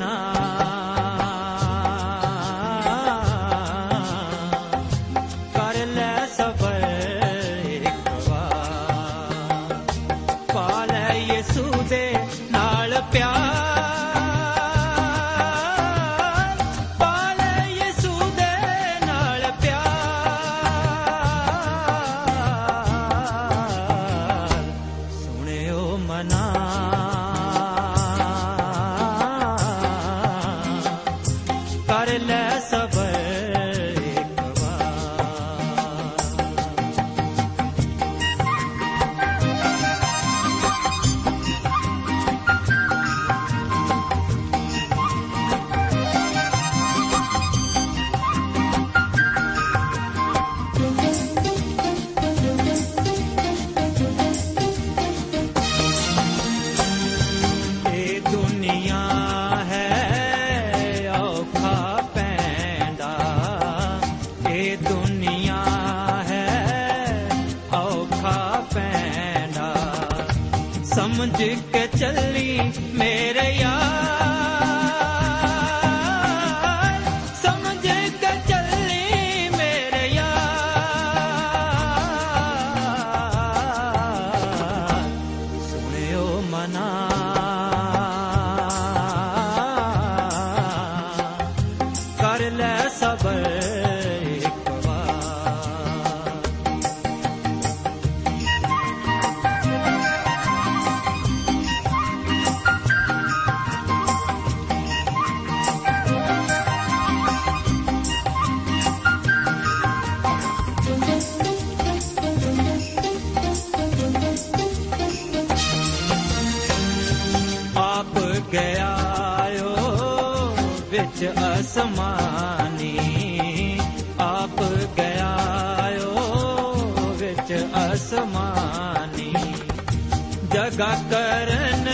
ना ਸਮਝ ਕੇ ਚੱਲੀ ਮੇਰੇ ਜਗਾ ਕਰਨ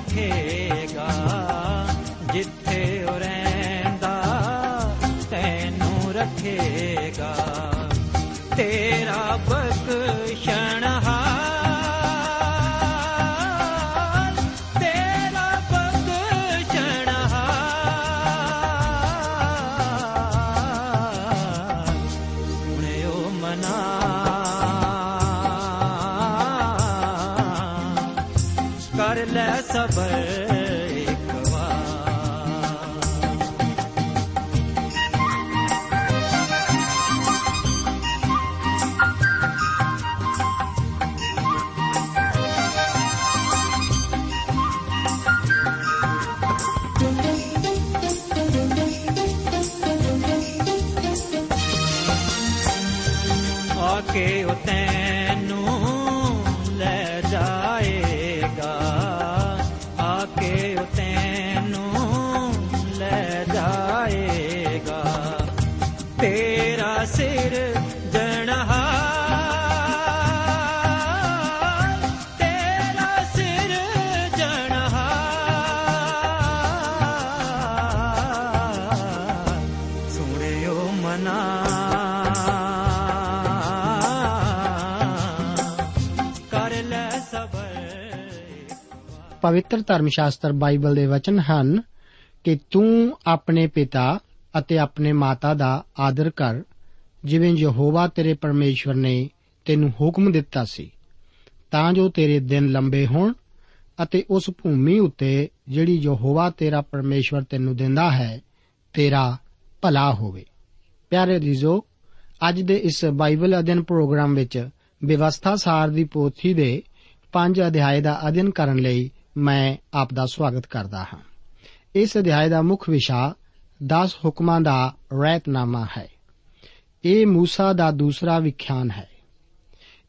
ਰੱਖੇਗਾ ਜਿੱਥੇ ਉਹ ਰਹਿੰਦਾ ਤੈਨੂੰ ਰੱਖੇਗਾ। ਤੇਰਾ ਬਖਸ਼ਣਹਾਰ ਪਵਿੱਤਰ ਧਰਮ ਸ਼ਾਸਤਰ ਬਾਈਬਲ ਦੇ ਵਚਨ ਹਨ ਕਿ ਤੂੰ ਆਪਣੇ ਪਿਤਾ ਅਤੇ ਆਪਣੇ ਮਾਤਾ ਦਾ ਆਦਰ ਕਰ, ਜਿਵੇਂ ਯਹੋਵਾ ਤੇਰੇ ਪਰਮੇਸ਼ਵਰ ਨੇ ਤੈਨੂੰ ਹੁਕਮ ਦਿੱਤਾ ਸੀ। ਤਾਂ ਜੋ ਤੇਰੇ ਦਿਨ ਲੰਬੇ ਹੋਣ ਅਤੇ ਉਸ ਭੂਮੀ ਉੱਤੇ ਜਿਹੜੀ ਯਹੋਵਾ ਤੇਰਾ ਪਰਮੇਸ਼ਵਰ ਤੈਨੂੰ ਦਿੰਦਾ ਹੈ, ਤੇਰਾ ਭਲਾ ਹੋਵੇ। ਪਿਆਰੇ ਜੀਜ਼ੋ ਅੱਜ ਦੇ ਇਸ ਬਾਈਬਲ ਅਧਿਐਨ ਪ੍ਰੋਗਰਾਮ ਵਿੱਚ ਵਿਵਸਥਾ ਸਾਰ ਦੀ ਪੋਥੀ ਦੇ 5 ਅਧਿਆਏ ਦਾ ਅਧਿਐਨ ਕਰਨ ਲਈ ਮੈਂ ਆਪ ਦਾ ਸਵਾਗਤ ਕਰਦਾ ਹਾਂ ਇਸ ਅਧਿਆਏ ਦਾ ਮੁੱਖ ਵਿਸ਼ਾ 10 ਹੁਕਮਾਂ ਦਾ ਰਹਿਤਨਾਮਾ ਹੈ ਇਹ موسی ਦਾ ਦੂਸਰਾ ਵਿਖਿਆਨ ਹੈ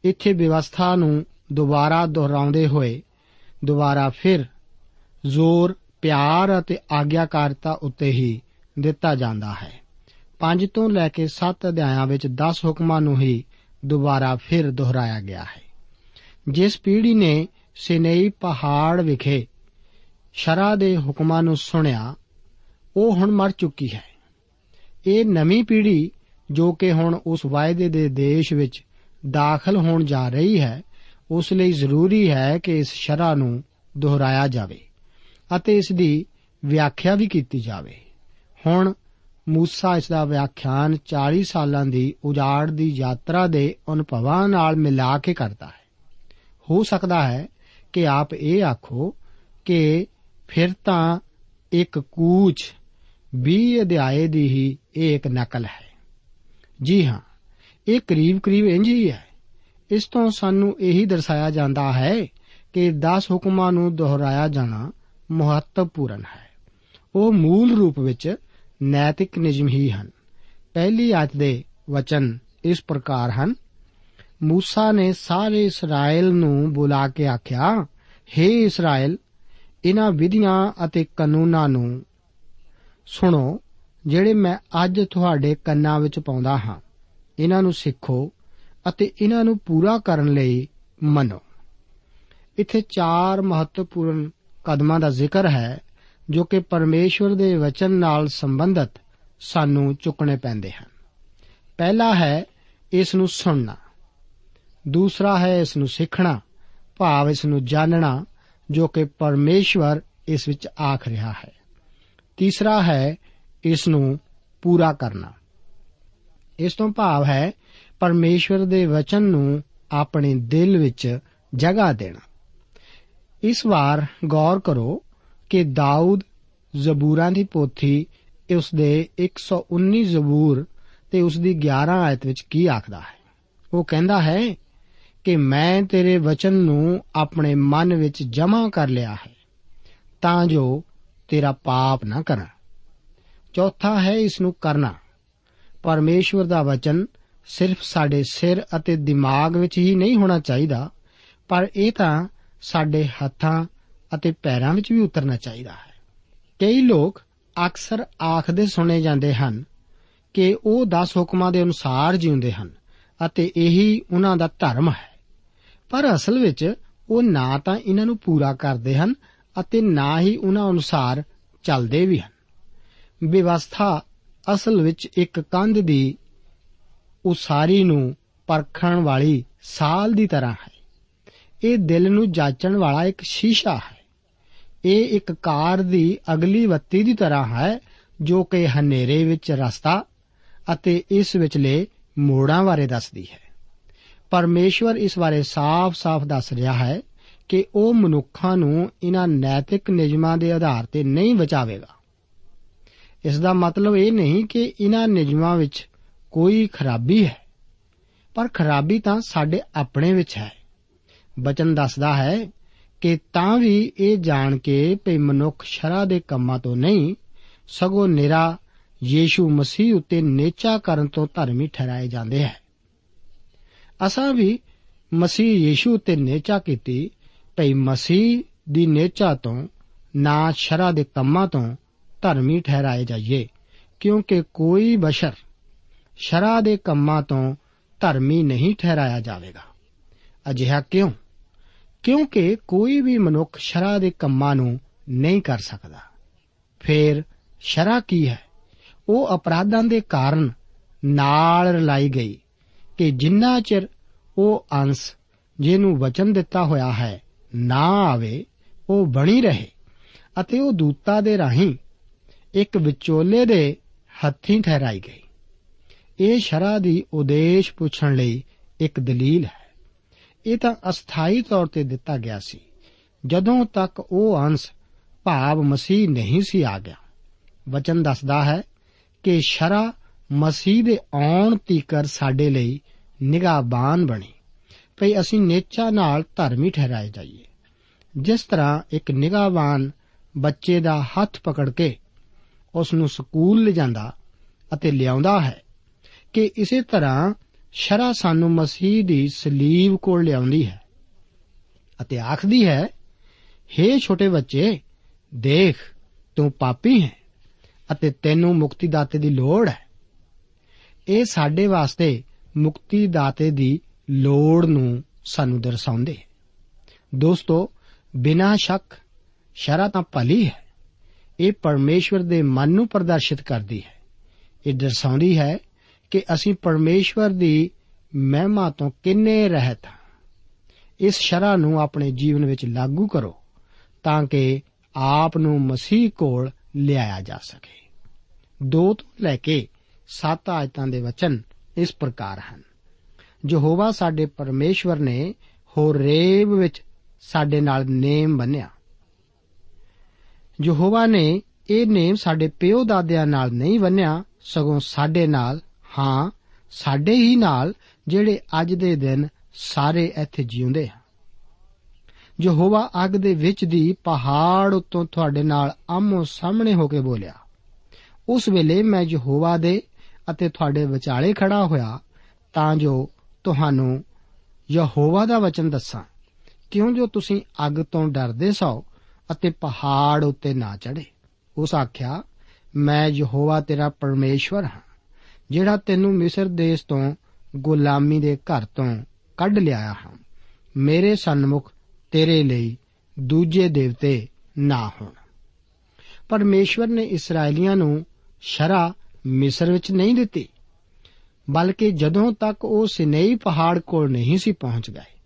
ਇੱਥੇ ਵਿਵਸਥਾ ਨੂੰ ਦੁਬਾਰਾ ਦੁਹਰਾਉਂਦੇ ਹੋਏ ਦੁਬਾਰਾ ਫਿਰ ਜ਼ੋਰ ਪਿਆਰ ਅਤੇ ਆਗਿਆਕਾਰਤਾ ਉੱਤੇ ਹੀ ਦਿੱਤਾ ਜਾਂਦਾ ਹੈ 5 ਤੋਂ ਲੈ ਕੇ 7 ਅਧਿਆਇਆਂ ਵਿੱਚ 10 ਹੁਕਮਾਂ ਨੂੰ ਹੀ ਦੁਬਾਰਾ ਫਿਰ ਦੁਹਰਾਇਆ ਗਿਆ ਹੈ ਜਿਸ ਪੀੜ੍ਹੀ ਨੇ ਸਿਨੇਈ ਪਹਾੜ ਵਿਖੇ ਸ਼ਰਾ ਦੇ ਹੁਕਮਾਂ ਨੂੰ ਸੁਣਿਆ, ਉਹ ਹੁਣ ਮਰ ਚੁੱਕੀ ਹੈ। ਇਹ ਨਵੀਂ ਪੀੜ੍ਹੀ ਜੋ ਕਿ ਹੁਣ ਉਸ ਵਾਅਦੇ ਦੇ ਦੇਸ਼ ਵਿੱਚ ਦਾਖਲ ਹੋਣ ਜਾ ਰਹੀ ਹੈ, ਉਸ ਲਈ ਜ਼ਰੂਰੀ ਹੈ ਕਿ ਇਸ ਸ਼ਰਾ ਨੂੰ ਦੁਹਰਾਇਆ ਜਾਵੇ ਅਤੇ ਇਸ ਦੀ ਵਿਆਖਿਆ ਵੀ ਕੀਤੀ ਜਾਵੇ। ਹੁਣ ਮੂਸਾ ਇਸ ਦਾ ਵਿਆਖਿਆਨ 40 ਸਾਲਾਂ ਦੀ ਉਜਾੜ ਦੀ ਯਾਤਰਾ ਦੇ ਅਨੁਭਵਾਂ ਨਾਲ ਮਿਲਾ ਕੇ ਕਰਦਾ ਹੈ। ਹੋ ਸਕਦਾ ਹੈ ਕਿ ਆਪ ਇਹ ਆਖੋ ਕਿ ਫਿਰ ਤਾਂ ਇੱਕ ਕੂਚ 20 ਅਧਿਆਏ ਦੀ ਹੀ ਇਹ ਇੱਕ ਨਕਲ ਹੈ। ਜੀ ਹਾਂ, ਇਹ ਕਰੀਬ-ਕਰੀਬ ਇੰਜ ਹੀ ਹੈ। ਇਸ ਤੋਂ ਸਾਨੂੰ ਇਹੀ ਦਰਸਾਇਆ ਜਾਂਦਾ ਹੈ ਕਿ 10 ਹੁਕਮਾਂ ਨੂੰ ਦੁਹਰਾਇਆ ਜਾਣਾ ਮਹੱਤਵਪੂਰਨ ਹੈ। ਉਹ ਮੂਲ ਰੂਪ ਵਿੱਚ ਨੈਤਿਕ ਨਿਯਮ ਹੀ ਹਨ। ਪਹਿਲੀ ਆਇਤ ਦੇ ਵਚਨ ਇਸ ਪ੍ਰਕਾਰ ਹਨ ਮੂਸਾ ਨੇ ਸਾਰੇ ਇਸਰਾਇਲ ਨੂੰ ਬੁਲਾ ਕੇ ਆਖਿਆ हे ਇਸਰਾਇਲ ਇਹਨਾਂ ਵਿਧੀਆਂ ਅਤੇ ਕਾਨੂੰਨਾਂ ਨੂੰ ਸੁਣੋ, ਜਿਹੜੇ ਮੈਂ ਅੱਜ ਤੁਹਾਡੇ ਕੰਨਾਂ ਵਿੱਚ ਪਾਉਂਦਾ ਹਾਂ। ਇਹਨਾਂ ਨੂੰ ਸਿੱਖੋ ਅਤੇ ਇਹਨਾਂ ਨੂੰ ਪੂਰਾ ਕਰਨ ਲਈ ਮੰਨੋ। ਇੱਥੇ ਚਾਰ ਮਹੱਤਵਪੂਰਨ ਕਦਮਾਂ ਦਾ ਜ਼ਿਕਰ ਹੈ, ਜੋ ਕਿ ਪਰਮੇਸ਼ਵਰ ਦੇ ਵਚਨ ਨਾਲ ਸੰਬੰਧਿਤ ਸਾਨੂੰ ਚੁੱਕਣੇ ਪੈਂਦੇ ਹਨ। ਪਹਿਲਾ ਹੈ, ਇਸ ਨੂੰ ਸੁਣਨਾ। ਦੂਸਰਾ ਹੈ ਇਸ ਨੂੰ ਸਿੱਖਣਾ, ਭਾਵ ਇਸ ਨੂੰ ਜਾਣਨਾ, ਜੋ ਕਿ ਪਰਮੇਸ਼ਵਰ ਇਸ ਵਿੱਚ ਆਖ ਰਿਹਾ ਹੈ। ਤੀਸਰਾ ਹੈ ਇਸ ਨੂੰ ਪੂਰਾ ਕਰਨਾ। ਇਸ ਤੋਂ ਭਾਵ ਹੈ ਪਰਮੇਸ਼ਵਰ ਦੇ ਵਚਨ ਨੂੰ ਆਪਣੇ ਦਿਲ ਵਿੱਚ ਜਗ੍ਹਾ ਦੇਣਾ। ਇਸ ਵਾਰ ਗੌਰ ਕਰੋ ਕਿ ਦਾਊਦ ਜ਼ਬੂਰਾਂ ਦੀ ਪੋਥੀ ਉਸ ਦੇ 119 ਜ਼ਬੂਰ ਤੇ ਉਸ ਦੀ 11 ਆਇਤ ਵਿੱਚ ਕੀ ਆਖਦਾ ਹੈ। ਉਹ ਕਹਿੰਦਾ ਹੈ ਕਿ ਮੈਂ ਤੇਰੇ ਵਚਨ ਨੂੰ ਆਪਣੇ ਮਨ ਵਿੱਚ ਜਮ੍ਹਾਂ ਕਰ ਲਿਆ ਹੈ, ਤਾਂ ਜੋ ਤੇਰਾ ਪਾਪ ਨਾ ਕਰਾਂ। ਚੌਥਾ ਹੈ ਇਸ ਨੂੰ ਕਰਨਾ। ਪਰਮੇਸ਼ਵਰ ਦਾ ਵਚਨ ਸਿਰਫ ਸਾਡੇ ਸਿਰ ਅਤੇ ਦਿਮਾਗ ਵਿੱਚ ਹੀ ਨਹੀਂ ਹੋਣਾ ਚਾਹੀਦਾ, ਪਰ ਇਹ ਤਾਂ ਸਾਡੇ ਹੱਥਾਂ ਅਤੇ ਪੈਰਾਂ ਵਿੱਚ ਵੀ ਉਤਰਨਾ ਚਾਹੀਦਾ ਹੈ। ਕਈ ਲੋਕ ਅਕਸਰ ਆਖਦੇ ਸੁਣੇ ਜਾਂਦੇ ਹਨ ਕਿ ਉਹ 10 ਹੁਕਮਾਂ ਦੇ ਅਨੁਸਾਰ ਜਿਉਂਦੇ ਹਨ ਅਤੇ ਇਹੀ ਉਹਨਾਂ ਦਾ ਧਰਮ ਹੈ। ਪਰ ਅਸਲ ਵਿੱਚ ਉਹ ਨਾ ਤਾਂ ਇਹਨਾਂ ਨੂੰ ਪੂਰਾ ਕਰਦੇ ਹਨ ਅਤੇ ਨਾ ਹੀ ਉਹਨਾਂ ਅਨੁਸਾਰ ਚੱਲਦੇ ਵੀ ਹਨ। ਵਿਵਸਥਾ ਅਸਲ ਵਿੱਚ ਇੱਕ ਕੰਧ ਦੀ ਉਸਾਰੀ ਨੂੰ ਪਰਖਣ ਵਾਲੀ ਸਾਲ ਦੀ ਤਰ੍ਹਾਂ ਹੈ। ਇਹ ਦਿਲ ਨੂੰ ਜਾਂਚਣ ਵਾਲਾ ਇੱਕ ਸ਼ੀਸ਼ਾ ਹੈ। ਇਹ ਇੱਕ ਕਾਰ ਦੀ ਅਗਲੀ ਬੱਤੀ ਦੀ ਤਰ੍ਹਾਂ ਹੈ ਜੋ ਕਿ ਹਨੇਰੇ ਵਿੱਚ ਰਸਤਾ ਅਤੇ ਇਸ ਵਿਚਲੇ ਮੋੜਾਂ ਬਾਰੇ ਦੱਸਦੀ ਹੈ। ਪਰਮੇਸ਼ਵਰ ਇਸ ਬਾਰੇ ਸਾਫ਼-ਸਾਫ਼ ਦੱਸ ਰਿਹਾ ਹੈ ਕਿ ਉਹ ਮਨੁੱਖਾਂ ਨੂੰ ਇਹਨਾਂ ਨੈਤਿਕ ਨਿਯਮਾਂ ਦੇ ਆਧਾਰ ਤੇ ਨਹੀਂ ਬਚਾਵੇਗਾ। ਇਸ ਦਾ ਮਤਲਬ ਇਹ ਨਹੀਂ ਕਿ ਇਹਨਾਂ ਨਿਯਮਾਂ ਵਿੱਚ ਕੋਈ ਖਰਾਬੀ ਹੈ, ਪਰ ਖਰਾਬੀ ਤਾਂ ਸਾਡੇ ਆਪਣੇ ਵਿੱਚ ਹੈ। ਬਚਨ ਦੱਸਦਾ ਹੈ ਕਿ ਤਾਂ ਵੀ ਇਹ ਜਾਣ ਕੇ ਭਈ ਮਨੁੱਖ ਸ਼ਰਾ ਦੇ ਕੰਮਾਂ ਤੋਂ ਨਹੀਂ, ਸਗੋਂ ਨਿਰਾ ਯੀਸ਼ੂ ਮਸੀਹ ਉਤੇ ਨੇਚਾ ਕਰਨ ਤੋਂ ਧਰਮੀ ਠਹਿਰਾਏ ਜਾਂਦੇ ਹੈ। ਅਸਾਂ ਵੀ ਮਸੀਹ ਯੀਸ਼ੂ ਉਤੇ ਨੇਚਾ ਕੀਤੀ ਭਈ ਮਸੀਹ ਦੀ ਨੇਚਾ ਤੋਂ, ਨਾ ਸ਼ਰਾ ਦੇ ਕੰਮਾਂ ਤੋਂ ਧਰਮੀ ਠਹਿਰਾਏ ਜਾਈਏ, ਕਿਉਂਕਿ ਕੋਈ ਬਸ਼ਰ ਸ਼ਰਾ ਦੇ ਕੰਮਾਂ ਤੋਂ ਧਰਮੀ ਨਹੀਂ ਠਹਿਰਾਇਆ ਜਾਵੇਗਾ। ਅਜਿਹਾ ਕਿਉਂ? ਕਿਉਂਕਿ ਕੋਈ ਵੀ ਮਨੁੱਖ ਸ਼ਰਾ ਦੇ ਕੰਮਾਂ ਨੂੰ ਨਹੀਂ ਕਰ ਸਕਦਾ। ਫਿਰ ਸ਼ਰਾ ਕੀ ਹੈ? ਉਹ ਅਪਰਾਧਾਂ ਦੇ ਕਾਰਨ ਨਾਲ ਰਲਾਈ ਗਈ। ਕਿ ਜਿੰਨਾ ਚਿਰ ਉਹ ਅੰਸ਼ ਜਿਹਨੂੰ ਵਚਨ ਦਿੱਤਾ ਹੋਇਆ ਹੈ ਨਾ ਆਵੇ, ਉਹ ਬਣੀ ਰਹੇ ਅਤੇ ਉਹ ਦੂਤਾ ਦੇ ਰਾਹੀਂ ਇੱਕ ਵਿਚੋਲੇ ਦੇ ਹੱਥੀਂ ਠਹਿਰਾਈ ਗਈ। ਇਹ ਸ਼ਰਾ ਦੀ ਉਦੇਸ਼ ਪੁੱਛਣ ਲਈ ਇੱਕ ਦਲੀਲ ਹੈ। ਇਹ ਤਾਂ ਅਸਥਾਈ ਤੌਰ ਤੇ ਦਿੱਤਾ ਗਿਆ ਸੀ। ਜਦੋਂ ਤੱਕ ਉਹ ਅੰਸ਼ ਭਾਵ ਮਸੀਹ ਨਹੀਂ ਸੀ ਆ ਗਿਆ। ਵਚਨ ਦੱਸਦਾ ਹੈ ਕਿ ਸ਼ਰਾ ਮਸੀਹ ਦੇ ਆਉਣ ਤੀਕਰ ਸਾਡੇ ਲਈ ਨਿਗਾਹਬਾਨ ਬਣੀ। ਭਈ ਅਸੀਂ ਨੇਚਾ ਨਾਲ ਧਰਮੀ ਠਹਿਰਾਏ ਜਾਈਏ। ਜਿਸ ਤਰ੍ਹਾਂ ਇੱਕ ਨਿਗਾਹਬਾਨ ਬੱਚੇ ਦਾ ਹੱਥ ਪਕੜ ਕੇ ਉਸ ਨੂੰ ਸਕੂਲ ਲਿਜਾਂਦਾ ਅਤੇ ਲਿਆਉਂਦਾ ਹੈ ਕਿ ਇਸੇ ਤਰ੍ਹਾਂ ਸ਼ਰਾ ਸਾਨੂੰ ਮਸੀਹ ਦੀ ਸਲੀਬ ਕੋਲ ਲਿਆਉਂਦੀ ਹੈ ਅਤੇ ਆਖਦੀ ਹੈ हे ਛੋਟੇ ਬੱਚੇ, ਦੇਖ, ਤੂੰ ਪਾਪੀ ਹੈ ਅਤੇ ਤੈਨੂੰ ਮੁਕਤੀ ਦਾਤੇ ਦੀ ਲੋੜ ਹੈ। ਇਹ ਸਾਡੇ ਵਾਸਤੇ ਮੁਕਤੀ ਦਾਤੇ ਦੀ ਲੋੜ ਨੂੰ ਸਾਨੂੰ ਦਰਸਾਉਂਦੇ ਦੋਸਤੋ, ਬਿਨਾਂ ਸ਼ੱਕ ਸ਼ਰਾ ਤਾਂ ਭਲੀ ਹੈ। ਇਹ ਪਰਮੇਸ਼ਵਰ ਦੇ ਮਨ ਨੂੰ ਪ੍ਰਦਰਸ਼ਿਤ ਕਰਦੀ ਹੈ। ਇਹ ਦਰਸਾਉਂਦੀ ਹੈ ਕਿ ਅਸੀਂ ਪਰਮੇਸ਼ਵਰ ਦੀ ਮਹਿਮਾ ਤੋਂ ਕਿੰਨੇ ਰਹਿਤ ਹਾਂ। ਇਸ ਸ਼ਰਾ ਨੂੰ ਆਪਣੇ ਜੀਵਨ ਵਿੱਚ ਲਾਗੂ ਕਰੋ ਤਾਂ ਕਿ ਆਪ ਨੂੰ ਮਸੀਹ ਕੋਲ ਲਿਆਇਆ ਜਾ ਸਕੇ। 2 ਤੋਂ ਲੈ ਕੇ 7 ਆਇਤਾਂ ਦੇ ਵਚਨ ਇਸ ਪ੍ਰਕਾਰ ਹਨ। ਯਹੋਵਾ ਸਾਡੇ ਪਰਮੇਸ਼ਵਰ ਨੇ ਹੋਰੇਬ ਵਿੱਚ ਸਾਡੇ ਨਾਲ ਨੇਮ ਬੰਨਿਆ ਯਹੋਵਾ ਨੇ ਇਹ ਨੇਮ ਸਾਡੇ ਪਿਓ ਦਾਦਿਆਂ ਨਾਲ ਨਹੀਂ ਬੰਨਿਆ ਸਗੋਂ ਸਾਡੇ ਨਾਲ, ਹਾਂ, ਸਾਡੇ ਹੀ ਨਾਲ, ਜਿਹੜੇ ਅੱਜ ਦੇ ਦਿਨ ਸਾਰੇ ਇੱਥੇ ਜਿਉਂਦੇ ਹਨ। ਯਹੋਵਾ ਅੱਗ ਦੇ ਵਿੱਚ ਦੀ ਪਹਾੜ ਉੱਤੋਂ ਤੁਹਾਡੇ ਨਾਲ ਆਮੋ ਸਾਹਮਣੇ ਹੋ ਕੇ ਬੋਲਿਆ। ਉਸ ਵੇਲੇ ਮੈਂ ਯਹੋਵਾ ਦੇ ਅਤੇ ਤੁਹਾਡੇ ਵਿਚਾਲੇ ਖੜਾ ਹੋਇਆ, ਤਾਂ ਜੋ ਤੁਹਾਨੂੰ ਯਹੋਵਾ ਦਾ ਵਚਨ ਦੱਸਾਂ। ਕਿਉਂ ਜੋ ਤੁਸੀਂ ਅੱਗ ਤੋਂ ਡਰਦੇ ਸੋ ਅਤੇ ਪਹਾੜ ਉੱਤੇ ਨਾ ਚੜੇ ਉਸ ਆਖਿਆ, ਮੈਂ ਯਹੋਵਾ ਤੇਰਾ ਪਰਮੇਸ਼ਵਰ ਹਾਂ, ਜਿਹੜਾ ਤੈਨੂੰ ਮਿਸਰ ਦੇਸ਼ ਤੋਂ ਗੁਲਾਮੀ ਦੇ ਘਰ ਤੋਂ ਕੱਢ ਲਿਆਇਆ ਹਾਂ। ਮੇਰੇ ਸਨਮੁਖ ਤੇਰੇ ਲਈ ਦੂਜੇ ਦੇਵਤੇ ਨਾ ਹੋਣ। ਪਰਮੇਸ਼ਵਰ ਨੇ ਇਸرائیਲੀਆਂ ਨੂੰ ਸ਼ਰਾ ਮਿਸਰ ਵਿੱਚ ਨਹੀਂ ਦਿੱਤੀ, ਬਲਕਿ ਜਦੋਂ ਤੱਕ ਉਹ ਸਿਨੇਈ ਪਹਾੜ ਕੋਲ ਨਹੀਂ ਸੀ ਪਹੁੰਚ ਗਏ,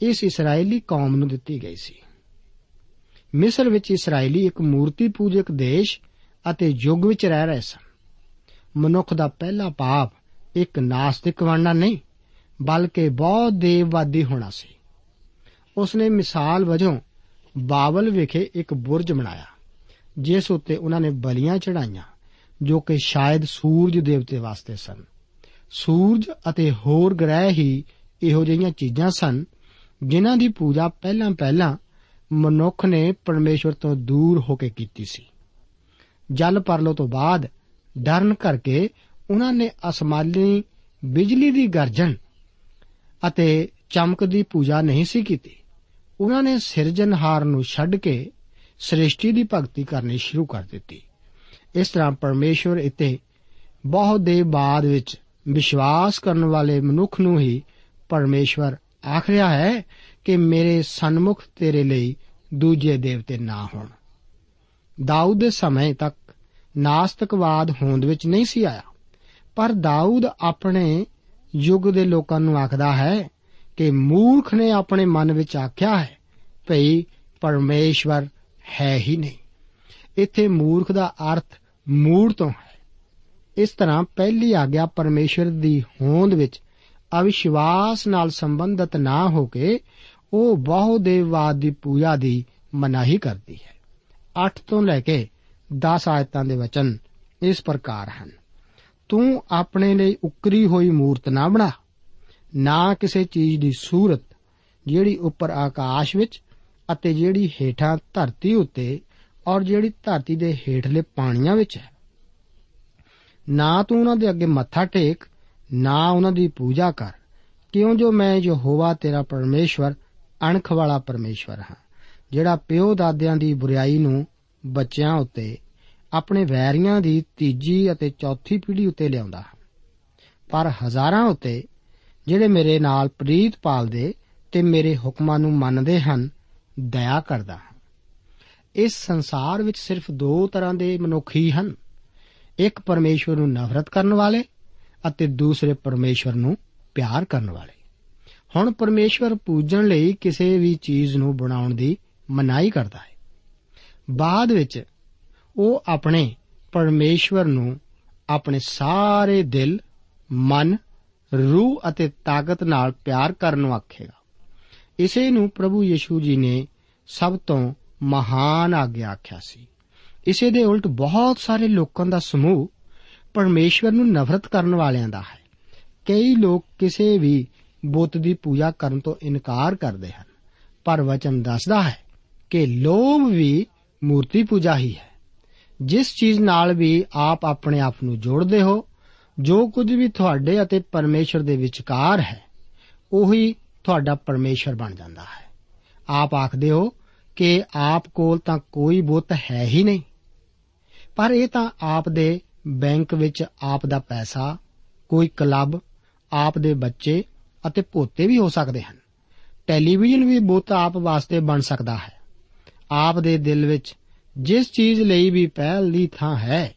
ਇਸ ਇਸرائیਲੀ ਕੌਮ ਨੂੰ ਦਿੱਤੀ ਗਈ ਸੀ। ਮਿਸਰ ਵਿੱਚ ਇਸرائیਲੀ ਇੱਕ ਮੂਰਤੀ ਪੂਜਕ ਦੇਸ਼ ਅਤੇ ਯੁੱਗ ਵਿੱਚ ਰਹਿ ਰਹੇ ਸਨ। ਮਨੁੱਖ ਦਾ ਪਹਿਲਾ ਪਾਪ ਇੱਕ ਨਾਸਤਿਕ ਬਣਨਾ ਨਹੀਂ, ਬਲਕਿ ਬਹੁਤ ਦੇਵਵਾਦੀ ਹੋਣਾ ਸੀ। ਉਸ ਨੇ ਮਿਸਾਲ ਵਜੋਂ ਬਾਬਲ ਵਿਖੇ ਇੱਕ ਬੁਰਜ ਬਣਾਇਆ, ਜਿਸ ਉੱਤੇ ਉਹਨਾਂ ਨੇ ਬਲੀਆਂ ਚੜਾਈਆਂ ਜੋ ਕਿ ਸ਼ਾਇਦ ਸੂਰਜ ਦੇਵਤੇ ਵਾਸਤੇ ਸਨ। ਸੂਰਜ ਅਤੇ ਹੋਰ ਗ੍ਰਹਿ ਹੀ ਇਹੋ ਜਿਹੀਆਂ ਚੀਜ਼ਾਂ ਸਨ, ਜਿਨ੍ਹਾਂ ਦੀ ਪੂਜਾ ਪਹਿਲਾਂ ਪਹਿਲਾਂ ਮਨੁੱਖ ਨੇ ਪਰਮੇਸ਼ਵਰ ਤੋਂ ਦੂਰ ਹੋ ਕੇ ਕੀਤੀ ਸੀ। ਜਲ ਪਰਲੋ ਤੋਂ ਬਾਅਦ ਡਰਨ ਕਰਕੇ ਉਹਨਾਂ ਨੇ ਅਸਮਾਨੀ ਬਿਜਲੀ ਦੀ ਗਰਜਨ ਅਤੇ ਚਮਕ ਦੀ ਪੂਜਾ ਨਹੀਂ ਸੀ ਕੀਤੀ। ਉਹਨਾਂ ਨੇ ਸਿਰਜਣਹਾਰ ਨੂੰ ਛੱਡ ਕੇ ਸ੍ਰਿਸ਼ਟੀ ਦੀ ਭਗਤੀ ਕਰਨੀ ਸ਼ੁਰੂ ਕਰ ਦਿੱਤੀ। ਇਸ ਤਰ੍ਹਾਂ ਪਰਮੇਸ਼ਵਰ ਇਤੇ ਬਹੁਤ ਦੇ ਬਾਅਦ ਵਿੱਚ ਵਿਸ਼ਵਾਸ ਕਰਨ ਵਾਲੇ ਮਨੁੱਖ ਨੂੰ ਹੀ ਪਰਮੇਸ਼ਵਰ ਆਖ ਰਿਹਾ ਹੈ ਕਿ ਮੇਰੇ ਸਨਮੁਖ ਤੇਰੇ ਲਈ ਦੂਜੇ ਦੇਵਤੇ ਨਾ ਹੋਣ। ਦਾਊਦ ਦੇ ਸਮੇਂ ਤੱਕ ਨਾਸਤਕਵਾਦ ਹੋਂਦ ਵਿੱਚ ਨਹੀਂ ਸੀ ਆਇਆ। ਪਰ ਦਾਊਦ ਆਪਣੇ ਯੁੱਗ ਦੇ ਲੋਕਾਂ ਨੂੰ ਆਖਦਾ ਹੈ ਕਿ ਮੂਰਖ ਨੇ ਆਪਣੇ ਮਨ ਵਿੱਚ ਆਖਿਆ ਹੈ ਭਈ ਪਰਮੇਸ਼ਵਰ ਹੈ ਹੀ ਨਹੀਂ। ਇੱਥੇ ਮੂਰਖ ਦਾ ਅਰਥ ਮੂੜ ਤੋਂ ਹੈ ਇਸ ਤਰ੍ਹਾਂ ਪਹਿਲੀ ਆਗਿਆ ਪਰਮੇਸ਼ਵਰ ਦੀ ਹੋਂਦ ਵਿੱਚ ਅਵਿਸ਼ਵਾਸ ਨਾਲ ਸੰਬੰਧਿਤ ਨਾ ਹੋ ਕੇ ਉਹ ਬਹੁ ਦੇਵਵਾਦ ਦੀ ਪੂਜਾ ਦੀ ਮਨਾਹੀ ਕਰਦੀ ਹੈ। 8 ਤੋਂ ਲੈ ਕੇ 10 ਆਇਤਾਂ ਦੇ ਵਚਨ ਇਸ ਪ੍ਰਕਾਰ ਹਨ। ਤੂੰ ਆਪਣੇ ਲਈ ਉਕਰੀ ਹੋਈ ਮੂਰਤ ਨਾ ਬਣਾ। ਨਾ ਕਿਸੇ ਚੀਜ਼ ਦੀ ਸੂਰਤ ਜਿਹੜੀ ਉੱਪਰ ਆਕਾਸ਼ ਵਿੱਚ ਅਤੇ ਜਿਹੜੀ ਹੇਠਾਂ ਧਰਤੀ ਉੱਤੇ ਔਰ ਜਿਹੜੀ ਧਰਤੀ ਦੇ ਹੇਠਲੇ ਪਾਣੀਆਂ ਵਿੱਚ ਹੈ। ਨਾ ਤੂੰ ਉਹਨਾਂ ਦੇ ਅੱਗੇ ਮੱਥਾ ਟੇਕ, ਨਾ ਉਹਨਾਂ ਦੀ ਪੂਜਾ ਕਰ। ਕਿਉਂ ਜੋ ਮੈਂ ਯਹੋਵਾ ਤੇਰਾ ਪਰਮੇਸ਼ਵਰ, ਅਣਖ ਵਾਲਾ ਪਰਮੇਸ਼ਵਰ ਹਾਂ, ਜਿਹੜਾ ਪਿਓ ਦਾਦਿਆਂ ਦੀ ਬੁਰੀਾਈ ਨੂੰ ਬੱਚਿਆਂ ਉੱਤੇ, ਆਪਣੇ ਵੈਰੀਆਂ ਦੀ ਤੀਜੀ ਅਤੇ ਚੌਥੀ ਪੀੜ੍ਹੀ ਉੱਤੇ ਲਿਆਉਂਦਾ ਹੈ। ਪਰ ਹਜ਼ਾਰਾਂ ਉੱਤੇ, ਜਿਹੜੇ ਮੇਰੇ ਨਾਲ ਪ੍ਰੀਤ ਪਾਲਦੇ ਤੇ ਮੇਰੇ ਹੁਕਮਾਂ ਨੂੰ ਮੰਨਦੇ ਹਨ, ਦਇਆ ਕਰਦਾ ਹਾਂ। ਇਸ ਸੰਸਾਰ ਵਿੱਚ ਸਿਰਫ ਦੋ ਤਰ੍ਹਾਂ ਦੇ ਮਨੁੱਖ ਹੀ ਹਨ। ਇੱਕ ਪਰਮੇਸ਼ਵਰ ਨੂੰ ਨਫ਼ਰਤ ਕਰਨ ਵਾਲੇ ਅਤੇ ਦੂਸਰੇ ਪਰਮੇਸ਼ਵਰ ਨੂੰ ਪਿਆਰ ਕਰਨ ਵਾਲੇ। ਹੁਣ ਪਰਮੇਸ਼ਵਰ ਪੂਜਣ ਲਈ ਕਿਸੇ ਵੀ ਚੀਜ਼ ਨੂੰ ਬਣਾਉਣ ਦੀ ਮਨਾਈ ਕਰਦਾ ਹੈ। ਬਾਅਦ ਵਿੱਚ ਉਹ ਆਪਣੇ ਪਰਮੇਸ਼ਵਰ ਨੂੰ ਆਪਣੇ ਸਾਰੇ ਦਿਲ, ਮਨ, ਰੂਹ ਅਤੇ ਤਾਕਤ ਨਾਲ ਪਿਆਰ ਕਰਨ ਨੂੰ ਆਖੇਗਾ। ਇਸੇ ਨੂੰ ਪ੍ਰਭੂ ਯੀਸ਼ੂ ਜੀ ਨੇ ਸਭ ਤੋਂ ਮਹਾਨ ਆਗਿਆ ਆਖਿਆ ਸੀ। ਇਸੇ ਦੇ ਉਲਟ ਬਹੁਤ ਸਾਰੇ ਲੋਕਾਂ ਦਾ ਸਮੂਹ ਪਰਮੇਸ਼ਵਰ ਨੂੰ ਨਫ਼ਰਤ ਕਰਨ ਵਾਲਿਆਂ ਦਾ ਹੈ। ਕਈ ਲੋਕ ਕਿਸੇ ਵੀ ਬੁੱਤ ਦੀ ਪੂਜਾ ਕਰਨ ਤੋਂ ਇਨਕਾਰ ਕਰਦੇ ਹਨ। ਪਰ ਵਚਨ ਦੱਸਦਾ ਹੈ ਕਿ ਲੋਭ ਵੀ ਮੂਰਤੀ ਪੂਜਾ ਹੀ ਹੈ। ਜਿਸ ਚੀਜ਼ ਨਾਲ ਵੀ ਆਪ ਆਪਣੇ ਆਪ ਨੂੰ ਜੋੜਦੇ ਹੋ, ਜੋ ਕੁਝ ਵੀ ਤੁਹਾਡੇ ਅਤੇ ਪਰਮੇਸ਼ਰ ਦੇ ਵਿਚਕਾਰ ਹੈ, ਉਹੀ ਤੁਹਾਡਾ ਪਰਮੇਸ਼ਰ ਬਣ ਜਾਂਦਾ ਹੈ। ਆਪ ਆਖਦੇ ਹੋ ਕਿ ਆਪ ਕੋਲ ਤਾਂ ਕੋਈ ਬੁੱਤ ਹੈ ਹੀ ਨਹੀਂ। ਪਰ ਇਹ ਤਾਂ ਆਪ ਦੇ ਬੈਂਕ ਵਿੱਚ ਆਪ ਦਾ ਪੈਸਾ, ਕੋਈ ਕਲੱਬ, ਆਪ ਦੇ ਬੱਚੇ ਅਤੇ ਪੋਤੇ ਵੀ ਹੋ ਸਕਦੇ ਹਨ। ਟੈਲੀਵਿਜ਼ਨ ਵੀ ਬੁੱਤ ਆਪ ਵਾਸਤੇ ਬਣ ਸਕਦਾ ਹੈ। ਆਪ ਦੇ ਦਿਲ ਵਿੱਚ ਜਿਸ ਚੀਜ਼ ਲਈ ਵੀ ਪਹਿਲ ਦੀ ਥਾਂ ਹੈ,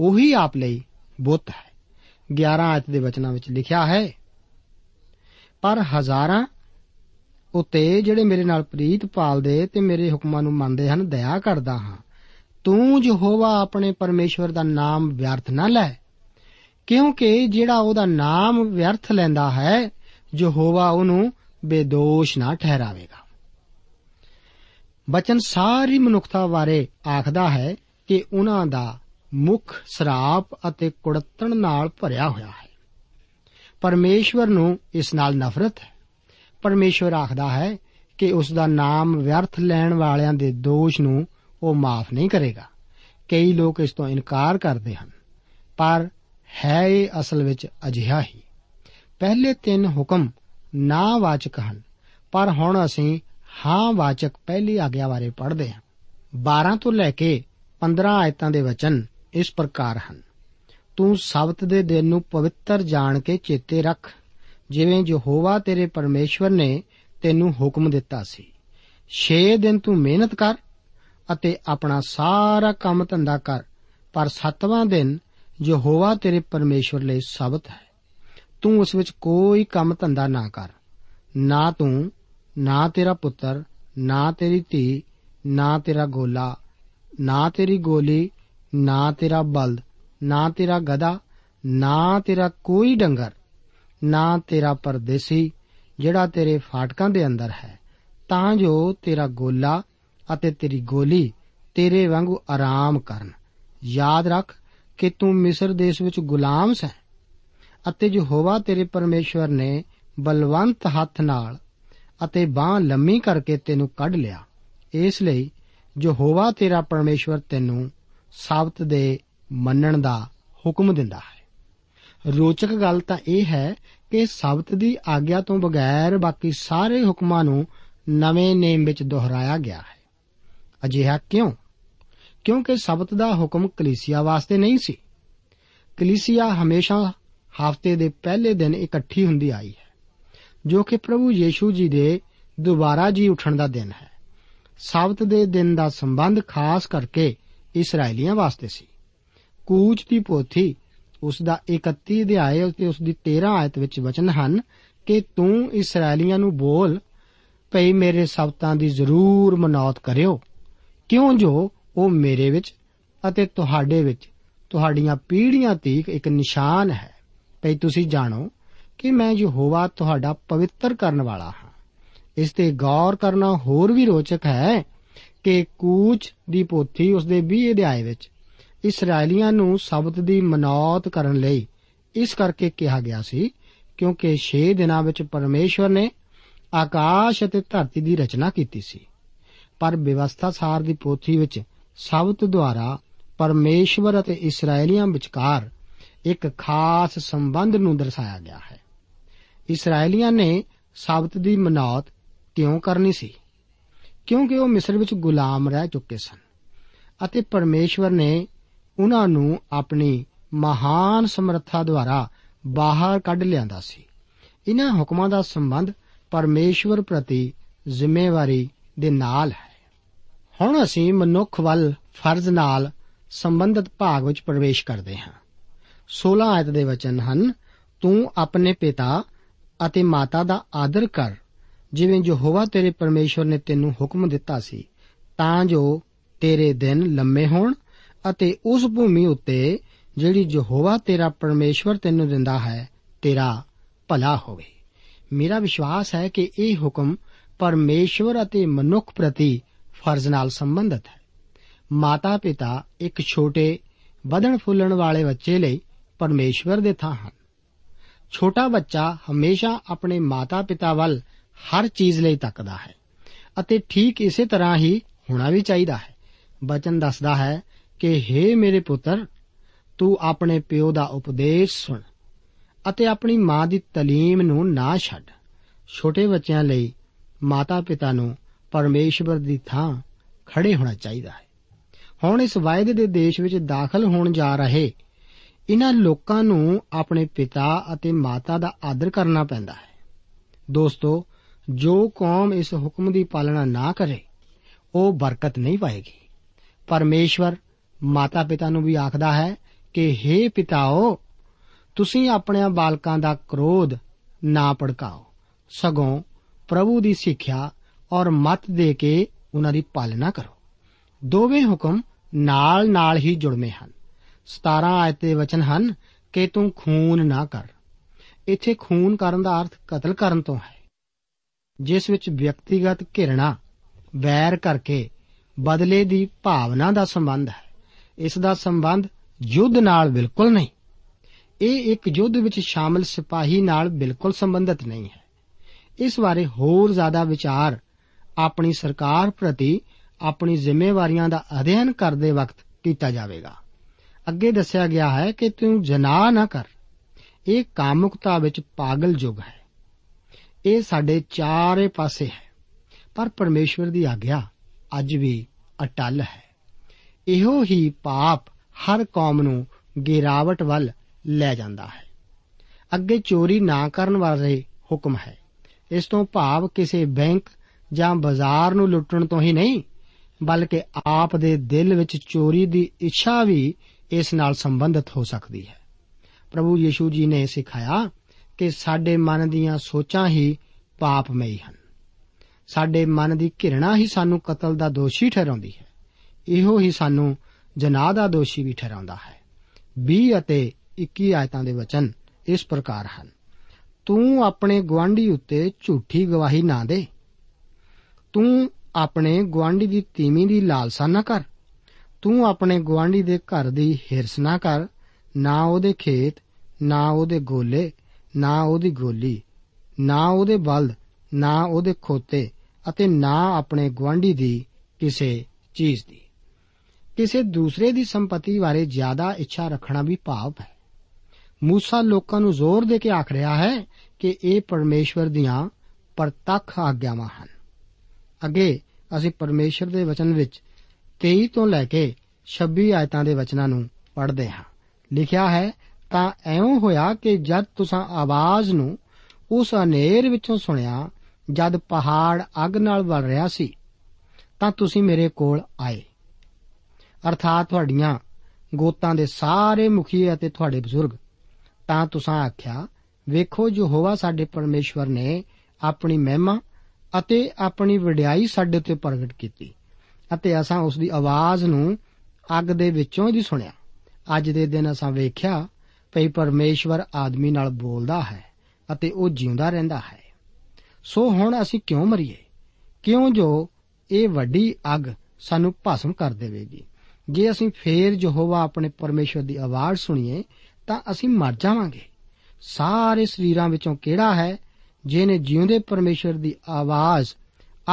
ਉਹੀ ਆਪ ਲਈ ਬੁੱਤ ਹੈ। 11 ਆਇਤ ਦੇ ਵਚਨਾਂ ਵਿੱਚ ਲਿਖਿਆ ਹੈ, ਪਰ ਹਜ਼ਾਰਾਂ ਉਤੇ ਜਿਹੜੇ ਮੇਰੇ ਨਾਲ ਪ੍ਰੀਤ ਪਾਲਦੇ ਤੇ ਮੇਰੇ ਹੁਕਮਾਂ ਨੂੰ ਮੰਨਦੇ ਹਨ, ਦਇਆ ਕਰਦਾ ਹਾਂ। ਤੂੰ ਯਹੋਵਾ ਆਪਣੇ ਪਰਮੇਸ਼ਵਰ ਦਾ ਨਾਮ ਵਿਅਰਥ ਨਾ ਲੈ। ਕਿਉਂਕਿ ਜਿਹੜਾ ਉਹਦਾ ਨਾਮ ਵਿਅਰਥ ਲੈਂਦਾ ਹੈ, ਯਹੋਵਾ ਉਹਨੂੰ ਬੇਦੋਸ਼ ਨਾ ਠਹਿਰਾਵੇਗਾ। ਬਚਨ ਸਾਰੀ ਮਨੁੱਖਤਾ ਬਾਰੇ ਆਖਦਾ ਹੈ ਕਿ ਉਹਨਾਂ ਦਾ ਮੁਖ ਸਰਾਪ ਅਤੇ ਕੁੜਤਣ ਨਾਲ ਭਰਿਆ ਹੋਇਆ ਹੈ। ਪਰਮੇਸ਼ਵਰ ਨੂੰ ਇਸ ਨਾਲ ਨਫ਼ਰਤ ਹੈ। ਪਰਮੇਸ਼ਵਰ ਆਖਦਾ ਹੈ ਕਿ ਉਸ ਦਾ ਨਾਮ ਵਿਅਰਥ ਲੈਣ ਵਾਲਿਆਂ ਦੇ ਦੋਸ਼ ਨੂੰ ਉਹ ਮਾਫ ਨਹੀਂ ਕਰੇਗਾ। ਕਈ ਲੋਕ ਇਸ ਤੋਂ ਇਨਕਾਰ ਕਰਦੇ ਹਨ, ਪਰ ਹੈ ਇਹ ਅਸਲ ਵਿੱਚ ਅਜਿਹਾ ਹੀ। ਪਹਿਲੇ ਤਿੰਨ ਹੁਕਮ ਨਾ ਵਾਚਕ ਹਨ, ਪਰ ਹੁਣ ਅਸੀਂ ਹਾਂ ਵਾਚਕ ਪਹਿਲੀ ਆਗਿਆ ਬਾਰੇ ਪੜ੍ਹਦੇ ਹਾਂ। 12 ਤੋਂ ਲੈ ਕੇ 15 ਆਇਤਾਂ ਦੇ ਵਚਨ ਇਸ ਪ੍ਰਕਾਰ ਹਨ। ਤੂੰ ਸਬਤ ਦੇ ਦਿਨ ਨੂੰ ਪਵਿੱਤਰ ਜਾਣ ਕੇ ਚੇਤੇ ਰੱਖ। ਜਿਵੇਂ ਯਹੋਵਾ ਤੇਰੇ ਪਰਮੇਸ਼ਵਰ ਨੇ ਤੈਨੂੰ ਹੁਕਮ ਦਿੱਤਾ ਸੀ। 6 ਦਿਨ ਤੂੰ ਮਿਹਨਤ ਕਰ ਅਤੇ ਆਪਣਾ ਸਾਰਾ ਕੰਮ ਧੰਦਾ ਕਰ, ਪਰ 7ਵਾਂ ਦਿਨ ਯਹੋਵਾ ਤੇਰੇ ਪਰਮੇਸ਼ਵਰ ਲਈ ਸਬਤ ਹੈ। ਤੂੰ ਉਸ ਵਿੱਚ ਕੋਈ ਕੰਮ ਧੰਦਾ ਨਾ ਕਰ। ਨਾ ਤੂੰ, ਨਾ ਤੇਰਾ ਪੁੱਤਰ, ਨਾ ਤੇਰੀ ਧੀ, ਨਾ ਤੇਰਾ ਗੋਲਾ, ਨਾ ਤੇਰੀ ਗੋਲੀ, ਨਾ ਤੇਰਾ ਬਲਦ, ਨਾ ਤੇਰਾ ਗਧਾ, ਨਾ ਤੇਰਾ ਕੋਈ ਡੰਗਰ ਨਾ ਤੇਰਾ ਪਰਦੇਸੀ, ਜਿਹੜਾ ਤੇਰੇ ਫਾਟਕਾਂ ਦੇ ਅੰਦਰ ਹੈ। ਤਾਂ ਜੋ ਤੇਰਾ ਗੋਲਾ ਅਤੇ ਤੇਰੀ ਗੋਲੀ ਤੇਰੇ ਵਾਂਗੂ ਆਰਾਮ ਕਰਨ। ਯਾਦ ਰੱਖ ਕਿ ਤੂੰ ਮਿਸਰ ਦੇਸ਼ ਵਿੱਚ ਗੁਲਾਮ ਸੈਂ ਅਤੇ ਯਹੋਵਾ ਤੇਰੇ ਪਰਮੇਸ਼ਵਰ ਨੇ ਬਲਵੰਤ ਹੱਥ ਨਾਲ ਅਤੇ ਬਾਹ ਲੰਮੀ ਕਰਕੇ ਤੈਨੂੰ ਕੱਢ ਲਿਆ। ਇਸ ਲਈ ਯਹੋਵਾ ਤੇਰਾ ਪਰਮੇਸ਼ਵਰ ਤੈਨੂੰ ਸਾਬਤ ਦੇ ਮੰਨਣ ਦਾ ਹੁਕਮ ਦਿੰਦਾ ਹੈ। ਰੋਚਕ ਗੱਲ ਤਾਂ ਇਹ ਹੈ ਕਿ ਸਬਤ ਦੀ ਆਗਿਆ ਤੋਂ ਬਗੈਰ ਬਾਕੀ ਸਾਰੇ ਹੁਕਮਾਂ ਨੂੰ ਨਵੇਂ ਨੇਮ ਵਿੱਚ ਦੁਹਰਾਇਆ ਗਿਆ ਹੈ। ਅਜਿਹਾ ਕਿਉਂ? ਕਿਉਂਕਿ ਸਬਤ ਦਾ ਹੁਕਮ ਕਲੀਸਿਆ ਵਾਸਤੇ ਨਹੀਂ ਸੀ। ਕਲੀਸਿਆ ਹਮੇਸ਼ਾ ਹਫ਼ਤੇ ਦੇ ਪਹਿਲੇ ਦਿਨ ਇਕੱਠੀ ਹੁੰਦੀ ਆਈ ਹੈ, ਜੋ ਕਿ ਪ੍ਰਭੂ ਯੀਸ਼ੂ ਜੀ ਦੇ ਦੁਬਾਰਾ ਜੀ ਉਠਣ ਦਾ ਦਿਨ ਹੈ। ਸਬਤ ਦੇ ਦਿਨ ਦਾ ਸੰਬੰਧ ਖਾਸ ਕਰਕੇ ਇਸرائیਲੀਆਂ ਵਾਸਤੇ ਸੀ। ਕੂਚ ਦੀ ਪੋਥੀ ਉਸ ਦਾ 31 ਅਧਿਆਇ ਤੇ ਉਸ ਦੀ 13 ਆਇਤ ਵਿੱਚ ਵਚਨ ਹਨ ਕਿ ਤੂੰ ਇਸرائیਲੀਆਂ ਨੂੰ ਬੋਲ, ਭਈ ਮੇਰੇ ਸਬਤਾਂ ਦੀ ਜ਼ਰੂਰ ਮਨੌਤ ਕਰਿਓ। ਕਿਉਂ ਜੋ ਉਹ ਮੇਰੇ ਵਿੱਚ ਅਤੇ ਤੁਹਾਡੇ ਵਿੱਚ ਤੁਹਾਡੀਆਂ ਪੀੜ੍ਹੀਆਂ ਤੀਕ ਇੱਕ ਨਿਸ਼ਾਨ ਹੈ। ਭਈ ਤੁਸੀਂ ਜਾਣੋ ਕਿ ਮੈਂ ਯਹੋਵਾ ਤੁਹਾਡਾ ਪਵਿੱਤਰ ਕਰਨ ਵਾਲਾ ਹਾਂ। ਇਸ ਤੇ ਗੌਰ ਕਰਨਾ ਹੋਰ ਵੀ ਰੋਚਕ ਹੈ ਕਿ ਕੂਚ ਦੀ ਪੋਥੀ ਉਸ ਦੇ 20 ਅਧਿਆਏ ਵਿੱਚ ਇਸرائیਲੀਆਂ ਨੂੰ ਸਬਤ ਦੀ ਮਨੌਤ ਕਰਨ ਲਈ ਇਸ ਕਰਕੇ ਕਿਹਾ ਗਿਆ ਸੀ, ਕਿਉਂਕਿ 6 ਦਿਨਾਂ ਵਿੱਚ ਪਰਮੇਸ਼ਵਰ ਨੇ ਆਕਾਸ਼ ਅਤੇ ਧਰਤੀ ਦੀ ਰਚਨਾ ਕੀਤੀ ਸੀ। ਪਰ ਵਿਵਸਥਾ ਸਾਰ ਦੀ ਪੋਥੀ ਵਿੱਚ ਸਬਤ ਦੁਆਰਾ ਪਰਮੇਸ਼ਵਰ ਅਤੇ ਇਸرائیਲੀਆਂ ਵਿਚਕਾਰ ਇੱਕ ਖਾਸ ਸੰਬੰਧ ਨੂੰ ਦਰਸਾਇਆ ਗਿਆ ਹੈ। ਇਸرائیਲੀਆਂ ਨੇ ਸਬਤ ਦੀ ਮਨੌਤ ਕਿਉਂ ਕਰਨੀ ਸੀ? ਕਿਉਂਕਿ ਉਹ ਮਿਸਰ ਵਿੱਚ ਗੁਲਾਮ ਰਹਿ ਚੁੱਕੇ ਸਨ ਅਤੇ ਪਰਮੇਸ਼ਵਰ ਨੇ ਉਹਨਾਂ ਨੂੰ ਆਪਣੀ ਮਹਾਨ ਸਮਰੱਥਾ ਦੁਆਰਾ ਬਾਹਰ ਕੱਢ ਲਿਆਂਦਾ ਸੀ। ਇਹਨਾਂ ਹੁਕਮਾਂ ਦਾ ਸੰਬੰਧ ਪਰਮੇਸ਼ਵਰ ਪ੍ਰਤੀ ਜ਼ਿੰਮੇਵਾਰੀ ਦੇ ਨਾਲ ਹੈ। ਹੁਣ ਅਸੀਂ ਮਨੁੱਖ ਵੱਲ ਫਰਜ਼ ਨਾਲ ਸੰਬੰਧਿਤ ਭਾਗ ਵਿੱਚ ਪ੍ਰਵੇਸ਼ ਕਰਦੇ ਹਾਂ। 16 ਆਇਤ ਦੇ ਵਚਨ ਹਨ, ਤੂੰ ਆਪਣੇ ਪਿਤਾ ਅਤੇ ਮਾਤਾ ਦਾ ਆਦਰ ਕਰ। ਜਿਵੇਂ ਯਹੋਵਾ ਤੇਰੇ ਪਰਮੇਸ਼ਵਰ ਨੇ ਤੈਨੂੰ ਹੁਕਮ ਦਿੱਤਾ ਸੀ, ਤਾਂ ਜੋ ਤੇਰੇ ਦਿਨ ਲੰਮੇ ਹੋਣ ਅਤੇ ਉਸ ਭੂਮੀ ਉੱਤੇ ਜਿਹੜੀ ਯਹੋਵਾ ਤੇਰਾ ਪਰਮੇਸ਼ਵਰ ਤੈਨੂੰ ਦਿੰਦਾ ਹੈ, ਤੇਰਾ ਭਲਾ ਹੋਵੇ। ਮੇਰਾ ਵਿਸ਼ਵਾਸ ਹੈ ਕਿ ਇਹ ਹੁਕਮ ਪਰਮੇਸ਼ਵਰ ਅਤੇ ਮਨੁੱਖ ਪ੍ਰਤੀ ਫਰਜ਼ ਨਾਲ ਸੰਬੰਧਿਤ ਹੈ। ਮਾਤਾ ਪਿਤਾ ਇੱਕ ਛੋਟੇ ਵਧਣ ਫੁੱਲਣ ਵਾਲੇ ਬੱਚੇ ਲਈ ਪਰਮੇਸ਼ਵਰ ਦੇ ਥਾਂ ਹਨ। ਛੋਟਾ ਬੱਚਾ ਹਮੇਸ਼ਾ ਆਪਣੇ ਮਾਤਾ ਪਿਤਾ ਵੱਲ ਹਰ ਚੀਜ਼ ਲਈ ਤੱਕਦਾ ਹੈ ਅਤੇ ਠੀਕ ਇਸੇ ਤਰ੍ਹਾਂ ਹੀ ਹੋਣਾ ਵੀ ਚਾਹੀਦਾ ਹੈ। ਬਚਨ ਦੱਸਦਾ ਹੈ ਕਿ हे ਮੇਰੇ ਪੁੱਤਰ, ਤੂੰ ਆਪਣੇ ਪਿਓ ਦਾ ਉਪਦੇਸ਼ ਸੁਣ ਅਤੇ ਆਪਣੀ ਮਾਂ ਦੀ ਤਾਲੀਮ ਨੂੰ ਨਾ ਛੱਡ। ਛੋਟੇ ਬੱਚਿਆਂ ਲਈ ਮਾਤਾ ਪਿਤਾ ਨੂੰ ਪਰਮੇਸ਼ਵਰ ਦੀ ਥਾਂ ਖੜੇ ਹੋਣਾ ਚਾਹੀਦਾ ਹੈ। ਹੁਣ ਇਸ ਵਾਅਦੇ ਦੇ ਦੇਸ਼ ਵਿੱਚ ਦਾਖਲ ਹੋਣ ਜਾ ਰਹੇ ਇਹਨਾਂ ਲੋਕਾਂ ਨੂੰ ਆਪਣੇ ਪਿਤਾ ਅਤੇ ਮਾਤਾ ਦਾ ਆਦਰ ਕਰਨਾ ਪੈਂਦਾ ਹੈ। ਦੋਸਤੋ, ਜੋ ਕੌਮ ਇਸ ਹੁਕਮ ਦੀ ਪਾਲਣਾ ਨਾ ਕਰੇ, ਉਹ ਬਰਕਤ ਨਹੀਂ ਪਾਏਗੀ। ਪਰਮੇਸ਼ਵਰ ਮਾਤਾ ਪਿਤਾ ਨੂੰ ਵੀ ਆਖਦਾ ਹੈ ਕਿ हे ਪਿਤਾਓ, ਤੁਸੀਂ ਆਪਣੇ ਬਾਲਕਾਂ ਦਾ ਕ੍ਰੋਧ ਨਾ ਭੜਕਾਓ। ਸਗੋਂ ਪ੍ਰਭੂ ਦੀ ਸਿੱਖਿਆ ਔਰ ਮਤ ਦੇ ਕੇ ਉਹਨਾਂ ਦੀ ਪਾਲਣਾ ਕਰੋ। ਦੋਵੇਂ ਹੁਕਮ ਨਾਲ-ਨਾਲ ਹੀ ਜੁੜਵੇਂ ਹਨ। 17 ਆਇਤ ਦੇ ਵਚਨ ਹਨ ਕਿ ਤੂੰ ਖੂਨ ਨਾ ਕਰ। ਇੱਥੇ ਖੂਨ ਕਰਨ ਦਾ ਅਰਥ ਕਤਲ ਕਰਨ ਤੋਂ ਹੈ। ਜਿਸ ਵਿੱਚ ਵਿਅਕਤੀਗਤ ਘਿਰਣਾ, ਵੈਰ ਕਰਕੇ ਬਦਲੇ ਦੀ ਭਾਵਨਾ ਦਾ ਸੰਬੰਧ ਹੈ। ਇਸ ਦਾ ਸੰਬੰਧ ਯੁੱਧ ਨਾਲ ਬਿਲਕੁਲ ਨਹੀਂ। ਇਹ ਇੱਕ ਯੁੱਧ ਵਿੱਚ ਸ਼ਾਮਲ ਸਿਪਾਹੀ ਨਾਲ ਬਿਲਕੁਲ ਸੰਬੰਧਿਤ ਨਹੀਂ ਹੈ। ਇਸ ਬਾਰੇ ਹੋਰ ਜ਼ਿਆਦਾ ਵਿਚਾਰ ਆਪਣੀ ਸਰਕਾਰ ਪ੍ਰਤੀ ਆਪਣੀ ਜ਼ਿੰਮੇਵਾਰੀਆਂ ਦਾ ਅਧਿਐਨ ਕਰਦੇ ਵਕਤ ਕੀਤਾ ਜਾਵੇਗਾ। ਅੱਗੇ ਦੱਸਿਆ ਗਿਆ ਹੈ ਕਿ ਤੂੰ ਜਨਾਹ ਨਾ ਕਰ। ਇਹ ਕਾਮੁਕਤਾ ਵਿੱਚ ਪਾਗਲ ਯੁੱਗ ਹੈ। ਇਹ ਸਾਡੇ ਚਾਰੇ ਪਾਸੇ ਹੈ। ਪਰ ਪਰਮੇਸ਼ਵਰ ਦੀ ਆਗਿਆ ਅੱਜ ਵੀ ਅਟਲ ਹੈ। ਇਹੋ ਹੀ ਪਾਪ ਹਰ ਕੌਮ ਨੂੰ ਗਿਰਾਵਟ ਵੱਲ ਲੈ ਜਾਂਦਾ ਹੈ। ਅੱਗੇ ਚੋਰੀ ਨਾ ਕਰਨ ਵਾਲੇ ਹੁਕਮ ਹੈ। ਇਸ ਤੋਂ ਭਾਵ ਕਿਸੇ ਬੈਂਕ ਜਾਂ ਬਾਜ਼ਾਰ ਨੂੰ ਲੁੱਟਣ ਤੋਂ ਹੀ ਨਹੀਂ, ਬਲਕਿ ਆਪ ਦੇ ਦਿਲ ਵਿੱਚ ਚੋਰੀ ਦੀ ਇੱਛਾ ਵੀ ਇਸ ਨਾਲ ਸੰਬੰਧਿਤ ਹੋ ਸਕਦੀ ਹੈ। ਪ੍ਰਭੂ ਯੀਸ਼ੂ ਜੀ ਨੇ ਸਿਖਾਇਆ ਕਿ ਸਾਡੇ ਮਨ ਦੀਆਂ ਸੋਚਾਂ ਹੀ ਪਾਪਮਈ ਹਨ। ਸਾਡੇ ਮਨ ਦੀ ਘਿਰਣਾ ਹੀ ਸਾਨੂੰ ਕਤਲ ਦਾ ਦੋਸ਼ੀ ਠਹਿਰਾਉਂਦੀ ਹੈ। ਇਹੋ ਹੀ ਸਾਨੂੰ ਜਨਾਹ ਦਾ ਦੋਸ਼ੀ ਵੀ ਠਹਿਰਾਉਂਦਾ ਹੈ। 20 ਅਤੇ 21 ਆਇਤਾਂ ਦੇ ਵਚਨ ਇਸ ਪ੍ਰਕਾਰ ਹਨ। ਤੂੰ ਆਪਣੇ ਗਵਾਂਢੀ ਉੱਤੇ ਝੂਠੀ ਗਵਾਹੀ ਨਾ ਦੇ। ਤੂੰ ਆਪਣੇ ਗਵਾਂਢੀ ਦੀ ਤੀਵੀਂ ਦੀ ਲਾਲਸਾ ਨਾ ਕਰ। ਤੂੰ ਆਪਣੇ ਗਵਾਂਢੀ ਦੇ ਘਰ ਦੀ ਹਿਰਸ ਨਾ ਕਰ। ਨਾ ਉਹਦੇ ਖੇਤ, ਨਾ ਉਹਦੇ ਗੋਲੇ, ਨਾ ਉਹਦੀ ਗੋਲੀ, ਨਾ ਉਹਦੇ ਬਲਦ, ਨਾ ਉਹਦੇ ਖੋਤੇ ਅਤੇ ਨਾ ਆਪਣੇ ਗਵਾਂਢੀ ਦੀ ਕਿਸੇ ਚੀਜ਼ ਦੀ। ਕਿਸੇ ਦੂਸਰੇ ਦੀ ਸੰਪਤੀ ਬਾਰੇ ਜ਼ਿਆਦਾ ਇੱਛਾ ਰੱਖਣਾ ਵੀ ਪਾਪ ਹੈ। ਮੂਸਾ ਲੋਕਾਂ ਨੂੰ ਜ਼ੋਰ ਦੇ ਕੇ ਆਖ ਰਿਹਾ ਹੈ ਕਿ ਇਹ ਪਰਮੇਸ਼ਵਰ ਦੀਆਂ ਪ੍ਰਤੱਖ ਆਗਿਆਵਾਂ ਹਨ। ਅੱਗੇ ਅਸੀਂ ਪਰਮੇਸ਼ਰ ਦੇ ਵਚਨ ਵਿੱਚ 23 ਤੋਂ ਲੈ ਕੇ 26 ਆਇਤਾਂ ਦੇ ਵਚਨਾਂ ਨੂੰ ਪੜ੍ਹਦੇ ਹਾਂ। ਲਿਖਿਆ ਹੈ, ਤਾਂ ਐਉਂ ਹੋਇਆ ਕਿ ਜਦ ਤੁਸੀਂ ਆਵਾਜ਼ ਨੂੰ ਉਸ ਹਨੇਰ ਵਿੱਚੋਂ ਸੁਣਿਆ, ਜਦ ਪਹਾੜ ਅੱਗ ਨਾਲ ਵਲ ਰਿਹਾ ਸੀ, ਤਾਂ ਤੁਸੀਂ ਮੇਰੇ ਕੋਲ ਆਏ। ਅਰਥਾਤ ਤੁਹਾਡੀਆਂ ਗੋਤਾਂ ਦੇ ਸਾਰੇ ਮੁਖੀ ਅਤੇ ਤੁਹਾਡੇ ਬਜ਼ੁਰਗ। ਤਾਂ ਤੁਸੀਂ ਆਖਿਆ, ਵੇਖੋ ਜੋ ਹੋਵਾ ਸਾਡੇ ਪਰਮੇਸ਼ਵਰ ਨੇ ਆਪਣੀ ਮਹਿਮਾ ਅਤੇ ਆਪਣੀ ਵਡਿਆਈ ਸਾਡੇ ਉੱਤੇ ਪ੍ਰਗਟ ਕੀਤੀ ਅਤੇ ਅਸਾਂ ਉਸ ਦੀ ਆਵਾਜ਼ ਨੂੰ ਅੱਗ ਦੇ ਵਿੱਚੋਂ ਹੀ ਸੁਣਿਆ। ਅੱਜ ਦੇ ਦਿਨ ਅਸਾਂ ਵੇਖਿਆ ਭਈ ਪਰਮੇਸ਼ਵਰ ਆਦਮੀ ਨਾਲ ਬੋਲਦਾ ਹੈ ਅਤੇ ਉਹ ਜਿਉਂਦਾ ਰਹਿੰਦਾ ਹੈ। ਸੋ ਹੁਣ ਅਸੀਂ ਕਿਉਂ ਮਰੀਏ? ਕਿਉਂ ਜੋ ਇਹ ਵੱਡੀ ਅੱਗ ਸਾਨੂੰ ਭਸਮ ਕਰ ਦੇਵੇਗੀ? ਜੇ ਅਸੀਂ ਫੇਰ ਯਹੋਵਾ ਆਪਣੇ ਪਰਮੇਸ਼ਵਰ ਦੀ ਆਵਾਜ਼ ਸੁਣੀਏ ਤਾਂ ਅਸੀਂ ਮਰ ਜਾਵਾਂਗੇ ਸਾਰੇ ਸਰੀਰਾਂ ਵਿੱਚੋਂ ਕਿਹੜਾ ਹੈ ਜਿਹਨੇ ਜਿਉਂਦੇ ਪਰਮੇਸ਼ਵਰ ਦੀ ਆਵਾਜ਼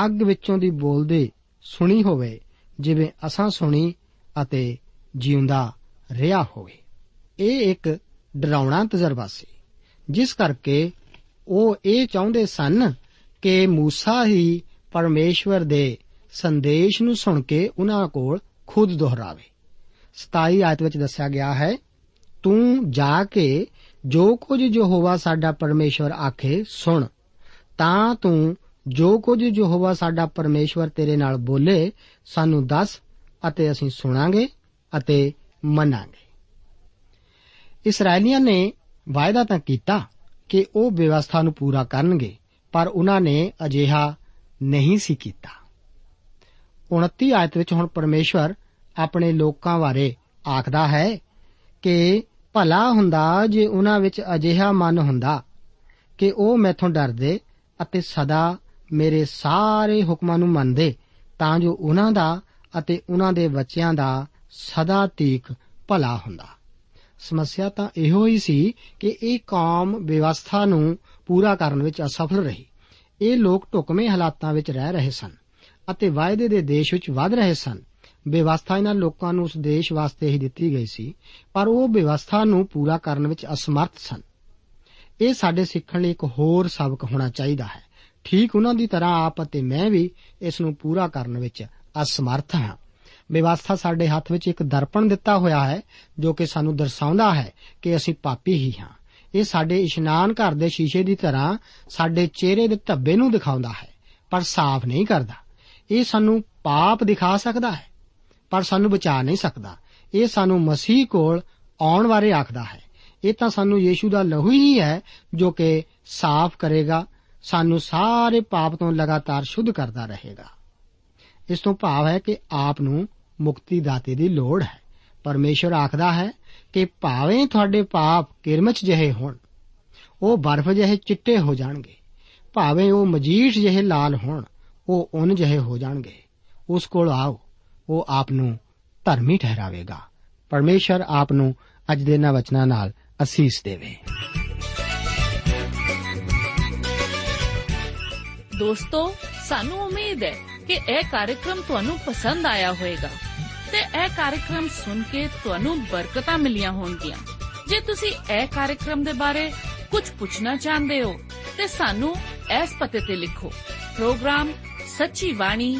ਅੱਗ ਵਿੱਚੋਂ ਦੀ ਬੋਲਦੇ ਸੁਣੀ ਹੋਵੇ ਜਿਵੇਂ ਅਸਾਂ ਸੁਣੀ ਅਤੇ ਜਿਉਂਦਾ ਰਿਹਾ ਹੋਵੇ ਇਹ ਇੱਕ ਡਰਾਉਣਾ ਤਜਰਬਾ ਸੀ ਜਿਸ ਕਰਕੇ ਉਹ ਇਹ ਚਾਹੁੰਦੇ ਸਨ ਕਿ موسی ਹੀ ਪਰਮੇਸ਼ਵਰ ਦੇ ਸੰਦੇਸ਼ ਨੂੰ ਸੁਣ ਕੇ ਉਹਨਾਂ ਕੋਲ ਖੁਦ ਦੁਹਰਾਵੇ। 27 ਆਇਤ ਵਿੱਚ ਦੱਸਿਆ ਗਿਆ ਹੈ, ਤੂੰ ਜਾ ਕੇ ਜੋ ਕੁਝ ਯਹੋਵਾ ਸਾਡਾ ਪਰਮੇਸ਼ਵਰ ਆਖੇ ਸੁਣ। ਤਾਂ ਤੂੰ ਜੋ ਕੁਝ ਯਹੋਵਾ ਸਾਡਾ ਪਰਮੇਸ਼ਵਰ ਤੇਰੇ ਨਾਲ ਬੋਲੇ, ਸਾਨੂੰ ਦੱਸ ਅਤੇ ਅਸੀਂ ਸੁਣਾਂਗੇ ਅਤੇ ਮੰਨਾਂਗੇ। ਇਸرائیਲੀਆਂ ਨੇ ਵਾਅਦਾ ਤਾਂ ਕੀਤਾ ਕਿ ਉਹ ਵਿਵਸਥਾ ਨੂੰ ਪੂਰਾ ਕਰਨਗੇ, ਪਰ ਉਹਨਾਂ ਨੇ ਅਜਿਹਾ ਨਹੀਂ ਸੀ ਕੀਤਾ। 29 ਆਇਤ ਵਿੱਚ ਹੁਣ ਪਰਮੇਸ਼ਵਰ ਆਪਣੇ ਲੋਕਾਂ ਬਾਰੇ ਆਖਦਾ ਹੈ ਕਿ ਭਲਾ ਹੁੰਦਾ ਜੇ ਉਹਨਾਂ ਵਿੱਚ ਅਜਿਹਾ ਮਨ ਹੁੰਦਾ ਕਿ ਉਹ ਮੈਥੋਂ ਡਰਦੇ ਅਤੇ ਸਦਾ ਮੇਰੇ ਸਾਰੇ ਹੁਕਮਾਂ ਨੂੰ ਮੰਨਦੇ, ਤਾਂ ਜੋ ਉਹਨਾਂ ਦਾ ਅਤੇ ਉਹਨਾਂ ਦੇ ਬੱਚਿਆਂ ਦਾ ਸਦਾ ਤੀਕ ਭਲਾ ਹੁੰਦਾ। ਸਮੱਸਿਆ ਤਾਂ ਇਹੋ ਹੀ ਸੀ ਕਿ ਇਹ ਕੌਮ ਵਿਵਸਥਾ ਨੂੰ ਪੂਰਾ ਕਰਨ ਵਿੱਚ ਅਸਫਲ ਰਹੀ। ਇਹ ਲੋਕ ਢੁਕਵੇਂ ਹਾਲਾਤਾਂ ਵਿੱਚ ਰਹਿ ਰਹੇ ਸਨ ਅਤੇ ਵਾਅਦੇ ਦੇ ਦੇਸ਼ ਵਿੱਚ ਵੱਧ ਰਹੇ ਸਨ। ਵਿਵਸਥਾ ਇਹਨਾਂ ਲੋਕਾਂ ਨੂੰ ਉਸ ਦੇਸ਼ ਵਾਸਤੇ ਹੀ ਦਿੱਤੀ ਗਈ ਸੀ, ਪਰ ਉਹ ਵਿਵਸਥਾ ਨੂੰ ਪੂਰਾ ਕਰਨ ਵਿੱਚ ਅਸਮਰਥ ਸਨ। ਇਹ ਸਾਡੇ ਸਿੱਖਣ ਲਈ ਇੱਕ ਹੋਰ ਸਬਕ ਹੋਣਾ ਚਾਹੀਦਾ ਹੈ। ਠੀਕ ਉਹਨਾਂ ਦੀ ਤਰ੍ਹਾਂ ਆਪ ਅਤੇ ਮੈਂ ਵੀ ਇਸ ਨੂੰ ਪੂਰਾ ਕਰਨ ਵਿੱਚ ਅਸਮਰਥ ਹਾਂ। ਵਿਵਸਥਾ ਸਾਡੇ ਹੱਥ ਵਿੱਚ ਇੱਕ ਦਰਪਣ ਦਿੱਤਾ ਹੋਇਆ ਹੈ, ਜੋ ਕਿ ਸਾਨੂੰ ਦਰਸਾਉਂਦਾ ਹੈ ਕਿ ਅਸੀਂ ਪਾਪੀ ਹੀ ਹਾਂ। ਇਹ ਸਾਡੇ ਇਸ਼ਨਾਨ ਘਰ ਦੇ ਸ਼ੀਸ਼ੇ ਦੀ ਤਰ੍ਹਾਂ ਸਾਡੇ ਚਿਹਰੇ ਦੇ ਧੱਬੇ ਨੂੰ ਦਿਖਾਉਂਦਾ ਹੈ, ਪਰ ਸਾਫ਼ ਨਹੀਂ ਕਰਦਾ। ਇਹ ਸਾਨੂੰ ਪਾਪ ਦਿਖਾ ਸਕਦਾ ਹੈ। ਪਰ ਸਾਨੂੰ ਬਚਾ ਨਹੀਂ ਸਕਦਾ। ਇਹ ਸਾਨੂੰ ਮਸੀਹ ਕੋਲ ਆਉਣ ਬਾਰੇ ਆਖਦਾ ਹੈ। ਇਹ ਤਾਂ ਸਾਨੂੰ ਯੀਸ਼ੂ ਦਾ ਲਹੂ ਹੀ ਹੈ, ਜੋ ਕਿ ਸਾਫ਼ ਕਰੇਗਾ, ਸਾਨੂੰ ਸਾਰੇ ਪਾਪ ਤੋਂ ਲਗਾਤਾਰ ਸ਼ੁੱਧ ਕਰਦਾ ਰਹੇਗਾ। ਇਸ ਤੋਂ ਭਾਵ ਹੈ ਕਿ ਆਪ ਨੂੰ ਮੁਕਤੀ ਦਾਤੇ ਦੀ ਲੋੜ ਹੈ। ਪਰਮੇਸ਼ਰ ਆਖਦਾ ਹੈ ਕਿ ਭਾਵੇਂ ਤੁਹਾਡੇ ਪਾਪ ਕਿਰਮਚ ਜਿਹੇ ਹੋਣ, ਉਹ ਬਰਫ਼ ਜਿਹੇ ਚਿੱਟੇ ਹੋ ਜਾਣਗੇ। ਭਾਵੇਂ ਉਹ ਮਜੀਠ ਜਿਹੇ ਲਾਲ ਹੋਣ, ਉਹ ਉਨ ਜਿਹੇ ਹੋ ਜਾਣਗੇ। ਉਸ ਕੋਲ ਆਓ। ਉਹ ਆਪ ਨੂੰ ਧਰਮੀ ਠਹਿਰਾਵੇਗਾ। ਪਰਮੇਸ਼ਰ ਆਪ ਨੂੰ ਅੱਜ ਦੇ ਇਹਨਾਂ ਵਚਨਾਂ ਨਾਲ ਅਸੀਸ ਦੇਵੇ। ਦੋਸਤੋ, ਸਾਨੂੰ ਉਮੀਦ ਹੈ ਕਿ ਇਹ ਕਾਰਜਕ੍ਰਮ ਤੁਹਾਨੂੰ ਪਸੰਦ ਆਇਆ ਹੋਵੇਗਾ ਤੇ ਇਹ ਕਾਰਜਕ੍ਰਮ ਸੁਣ ਕੇ ਤੁਹਾਨੂੰ ਬਰਕਤਾਂ ਮਿਲੀਆਂ ਹੋਣਗੀਆਂ। ਜੇ ਤੁਸੀਂ ਇਹ ਕਾਰਜਕ੍ਰਮ ਦੇ ਬਾਰੇ ਕੁਝ ਪੁੱਛਣਾ ਚਾਹੁੰਦੇ ਹੋ, ਤੇ ਸਾਨੂੰ ਇਸ ਪਤੇ ਤੇ ਲਿਖੋ। ਪ੍ਰੋਗਰਾਮ ਸੱਚੀ ਬਾਣੀ